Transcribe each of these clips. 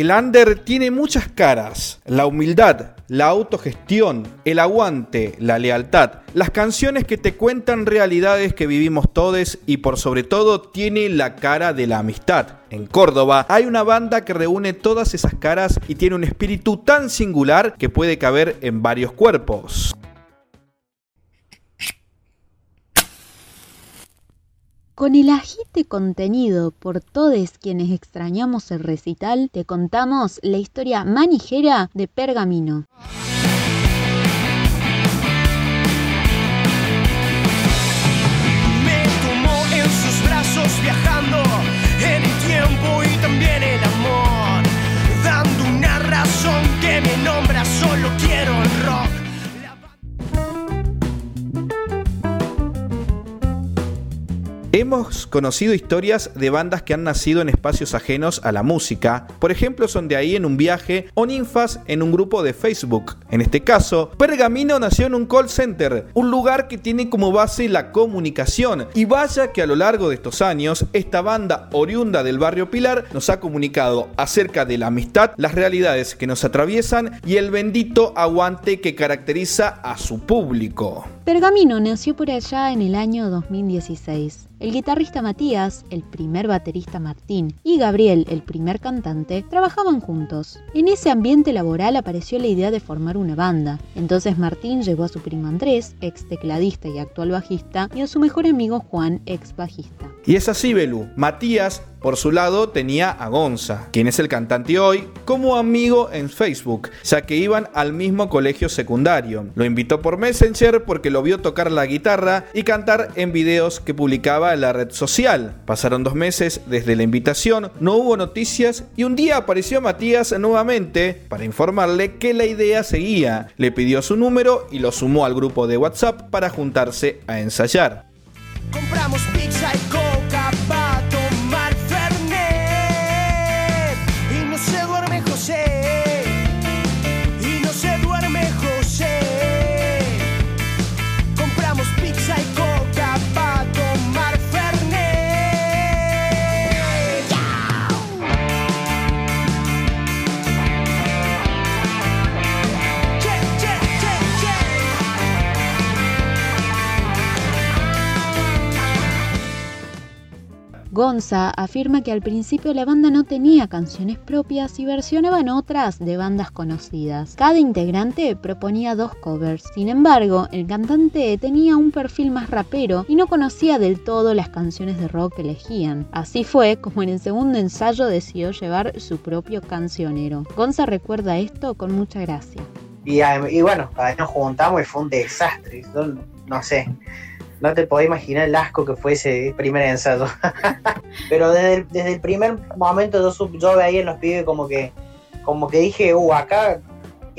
El tiene muchas caras. La humildad, la autogestión, el aguante, la lealtad. Las canciones que te cuentan realidades que vivimos todos y por sobre todo tiene la cara de la amistad. En Córdoba hay una banda que reúne todas esas caras y tiene un espíritu tan singular que puede caber en varios cuerpos. Con el agite contenido por todos quienes extrañamos el recital, te contamos la historia manijera de Pergamino. Hemos conocido historias de bandas que han nacido en espacios ajenos a la música. Por ejemplo, son de ahí en un viaje o ninfas en un grupo de Facebook. En este caso, Pergamino nació en un call center, un lugar que tiene como base la comunicación. Y vaya que a lo largo de estos años, esta banda oriunda del barrio Pilar nos ha comunicado acerca de la amistad, las realidades que nos atraviesan y el bendito aguante que caracteriza a su público. Pergamino nació por allá en el año 2016. El guitarrista Matías, el primer baterista Martín y Gabriel, el primer cantante, trabajaban juntos. En ese ambiente laboral apareció la idea de formar una banda. Entonces Martín llevó a su primo Andrés, ex tecladista y actual bajista, y a su mejor amigo Juan, ex bajista. Y es así, Belu. Matías, por su lado, tenía a Gonza, quien es el cantante hoy, como amigo en Facebook, ya que iban al mismo colegio secundario. Lo invitó por Messenger porque lo vio tocar la guitarra y cantar en videos que publicaba en la red social. Pasaron dos meses desde la invitación, no hubo noticias y un día apareció Matías nuevamente para informarle que la idea seguía. Le pidió su número y lo sumó al grupo de WhatsApp para juntarse a ensayar. Compramos pizza y Gonza afirma que al principio la banda no tenía canciones propias y versionaban otras de bandas conocidas. Cada integrante proponía dos covers. Sin embargo, el cantante tenía un perfil más rapero y no conocía del todo las canciones de rock que elegían. Así fue como en el segundo ensayo decidió llevar su propio cancionero. Gonza recuerda esto con mucha gracia. Y, ah, y bueno, nos juntamos y fue un desastre. No sé, no te podés imaginar el asco que fue ese primer ensayo. Pero desde el, desde el primer momento yo, yo veía en los pibes como que, como que dije, uh, acá,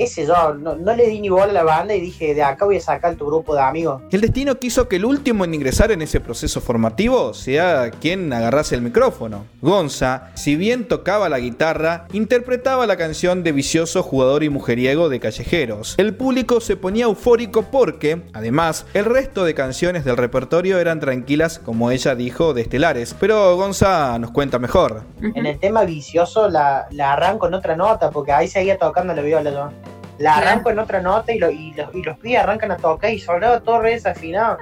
qué sé yo, no, no le di ni bola a la banda y dije, de acá voy a sacar tu grupo de amigos. El destino quiso que el último en ingresar en ese proceso formativo sea quien agarrase el micrófono. Gonza, si bien tocaba la guitarra, interpretaba la canción de vicioso jugador y mujeriego de callejeros. El público se ponía eufórico porque, además, el resto de canciones del repertorio eran tranquilas, como ella dijo, de estelares. Pero Gonza nos cuenta mejor. En el tema vicioso la, la arranco en otra nota, porque ahí seguía tocando la viola yo. La arranco en otra nota y, lo- y, los, y los pibes arrancan a tocar y sonaba todo re desafinado.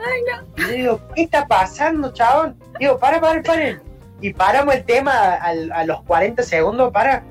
Y yo digo, ¿qué está pasando, chabón? Digo, para, para, para. Y paramos el tema al- a los 40 segundos, para.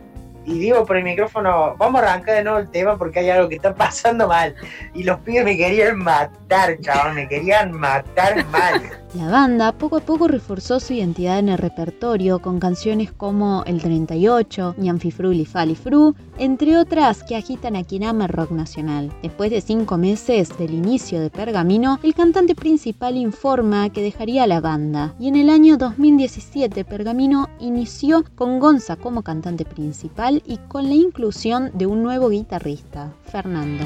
Y digo por el micrófono, vamos a arrancar de nuevo el tema porque hay algo que está pasando mal. Y los pibes me querían matar, chabón, me querían matar mal. La banda poco a poco reforzó su identidad en el repertorio con canciones como El 38, Ñanfifru Falifru, entre otras que agitan a quien ama el rock nacional. Después de cinco meses del inicio de Pergamino, el cantante principal informa que dejaría la banda y en el año 2017 Pergamino inició con Gonza como cantante principal y con la inclusión de un nuevo guitarrista, Fernando.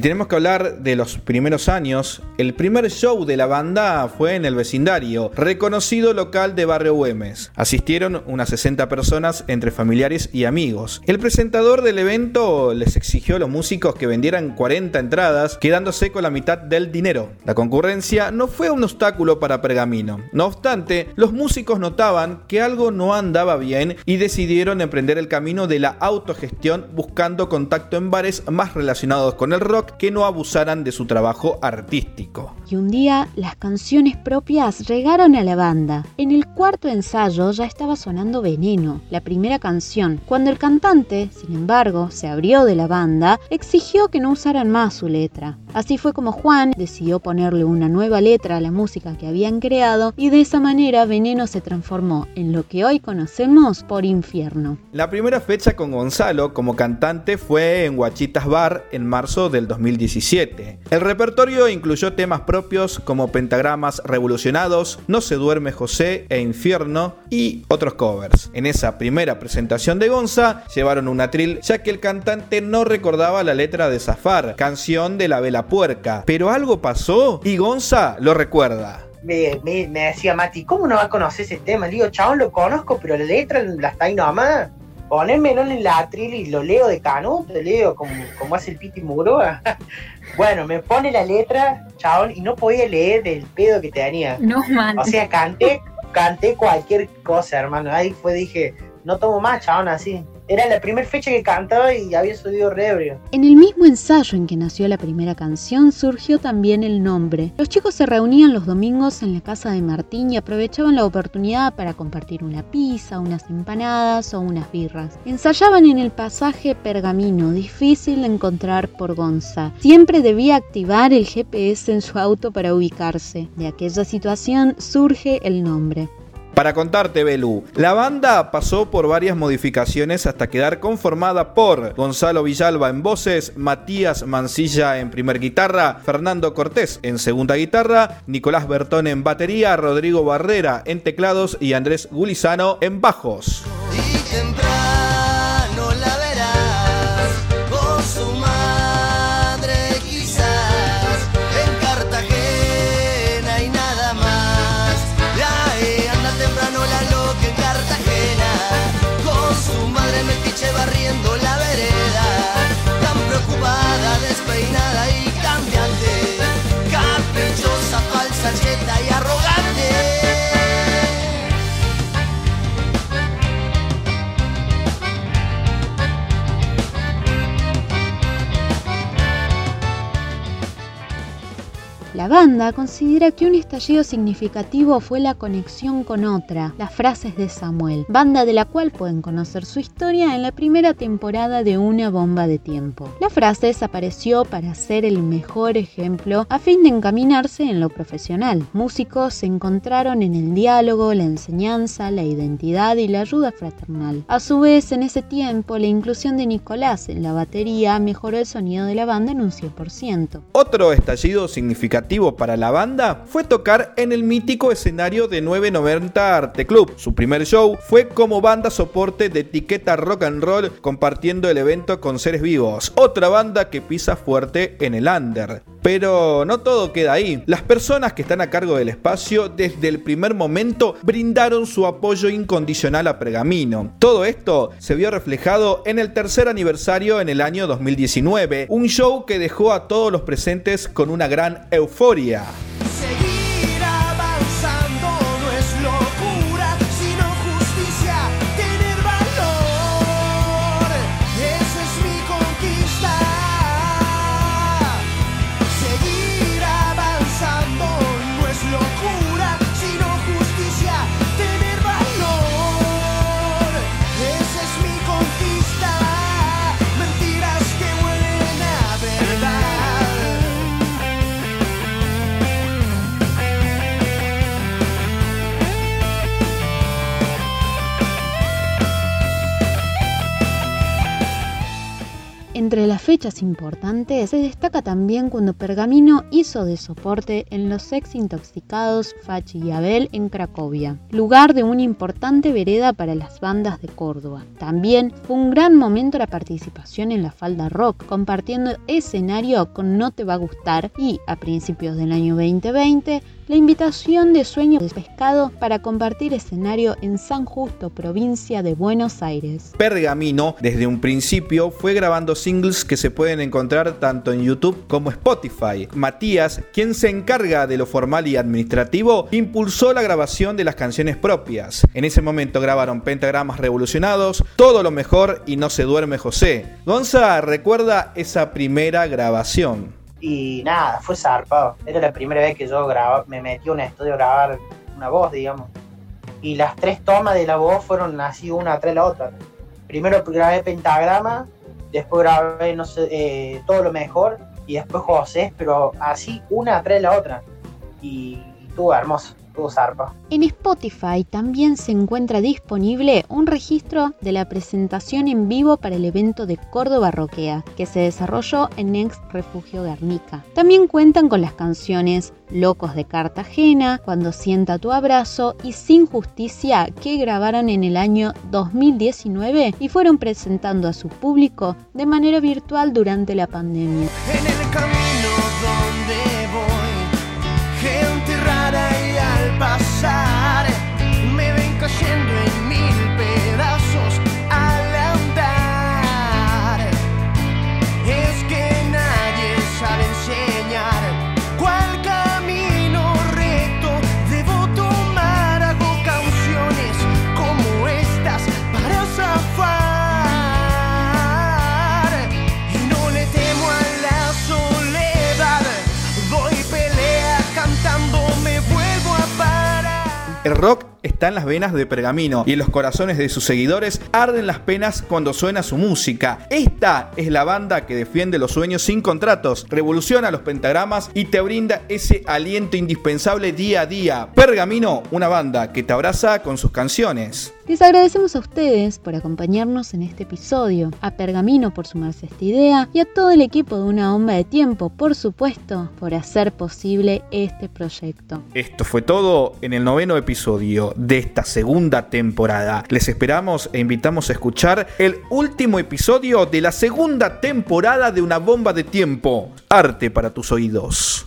Tenemos que hablar de los primeros años, el primer show de la banda fue en el vecindario, reconocido local de Barrio Güemes. Asistieron unas 60 personas entre familiares y amigos. El presentador del evento les exigió a los músicos que vendieran 40 entradas, quedándose con la mitad del dinero. La concurrencia no fue un obstáculo para Pergamino. No obstante, los músicos notaban que algo no andaba bien y decidieron emprender el camino de la autogestión buscando contacto en bares más relacionados con el rock que no abusaran de su trabajo artístico. Y un día las canciones propias regaron a la banda. En el cuarto ensayo ya estaba sonando Veneno, la primera canción, cuando el cantante, sin embargo, se abrió de la banda, exigió que no usaran más su letra. Así fue como Juan decidió ponerle una nueva letra a la música que habían creado y de esa manera Veneno se transformó en lo que hoy conocemos por Infierno. La primera fecha con Gonzalo como cantante fue en Guachitas Bar en marzo del 2017. El repertorio incluyó temas propios como Pentagramas Revolucionados, No se duerme José e Infierno y otros covers. En esa primera presentación de Gonza llevaron un atril ya que el cantante no recordaba la letra de Zafar, canción de la vela puerca. Pero algo pasó y Gonza lo recuerda. Me, decía Mati, ¿cómo no va a conocer ese tema? Le digo, chabón, lo conozco, pero la letra la está ahí nomás. Ponémelo en el atril y lo leo de canuto, leo como, como hace el Piti Mugroa. bueno, me pone la letra, chabón, y no podía leer del pedo que tenía. No, man. O sea, canté, canté cualquier cosa, hermano. Ahí fue, dije, no tomo más, chabón, así. Era la primera fecha que cantaba y había subido rebrio. En el mismo ensayo en que nació la primera canción surgió también el nombre. Los chicos se reunían los domingos en la casa de Martín y aprovechaban la oportunidad para compartir una pizza, unas empanadas o unas birras. Ensayaban en el pasaje Pergamino, difícil de encontrar por Gonza. Siempre debía activar el GPS en su auto para ubicarse. De aquella situación surge el nombre. Para contarte, Belu, la banda pasó por varias modificaciones hasta quedar conformada por Gonzalo Villalba en voces, Matías Mancilla en primer guitarra, Fernando Cortés en segunda guitarra, Nicolás Bertón en batería, Rodrigo Barrera en teclados y Andrés Gulizano en bajos. Cheta y arrogante. Banda considera que un estallido significativo fue la conexión con otra, las frases de Samuel, banda de la cual pueden conocer su historia en la primera temporada de Una bomba de tiempo. La frase desapareció para ser el mejor ejemplo a fin de encaminarse en lo profesional. Músicos se encontraron en el diálogo, la enseñanza, la identidad y la ayuda fraternal. A su vez, en ese tiempo, la inclusión de Nicolás en la batería mejoró el sonido de la banda en un 100%. Otro estallido significativo para la banda fue tocar en el mítico escenario de 990 Arte Club. Su primer show fue como banda soporte de etiqueta rock and roll compartiendo el evento con Seres Vivos, otra banda que pisa fuerte en el under. Pero no todo queda ahí. Las personas que están a cargo del espacio desde el primer momento brindaron su apoyo incondicional a Pergamino. Todo esto se vio reflejado en el tercer aniversario en el año 2019, un show que dejó a todos los presentes con una gran euforia. Fechas importantes, se destaca también cuando Pergamino hizo de soporte en los ex intoxicados Fachi y Abel en Cracovia, lugar de una importante vereda para las bandas de Córdoba. También fue un gran momento la participación en la falda rock, compartiendo escenario con No Te Va a Gustar y, a principios del año 2020, la invitación de Sueño de Pescado para compartir escenario en San Justo, provincia de Buenos Aires. Pergamino, desde un principio, fue grabando singles que se pueden encontrar tanto en YouTube como Spotify. Matías, quien se encarga de lo formal y administrativo, impulsó la grabación de las canciones propias. En ese momento grabaron Pentagramas Revolucionados, Todo lo Mejor y No se duerme José. Gonza recuerda esa primera grabación. Y nada, fue zarpado. Era la primera vez que yo grababa, me metí a un estudio a grabar una voz, digamos. Y las tres tomas de la voz fueron así una de la otra. Primero grabé Pentagrama, después grabé, no sé, eh, todo lo mejor, y después José, pero así una de la otra. Y, y estuvo hermoso. En Spotify también se encuentra disponible un registro de la presentación en vivo para el evento de Córdoba Roquea, que se desarrolló en Ex Refugio Guernica. También cuentan con las canciones Locos de Cartagena, Cuando sienta tu abrazo y Sin Justicia que grabaron en el año 2019 y fueron presentando a su público de manera virtual durante la pandemia. El rock está en las venas de Pergamino y en los corazones de sus seguidores arden las penas cuando suena su música. Esta es la banda que defiende los sueños sin contratos, revoluciona los pentagramas y te brinda ese aliento indispensable día a día. Pergamino, una banda que te abraza con sus canciones. Les agradecemos a ustedes por acompañarnos en este episodio, a Pergamino por sumarse a esta idea y a todo el equipo de Una Bomba de Tiempo, por supuesto, por hacer posible este proyecto. Esto fue todo en el noveno episodio de esta segunda temporada. Les esperamos e invitamos a escuchar el último episodio de la segunda temporada de Una Bomba de Tiempo, Arte para tus oídos.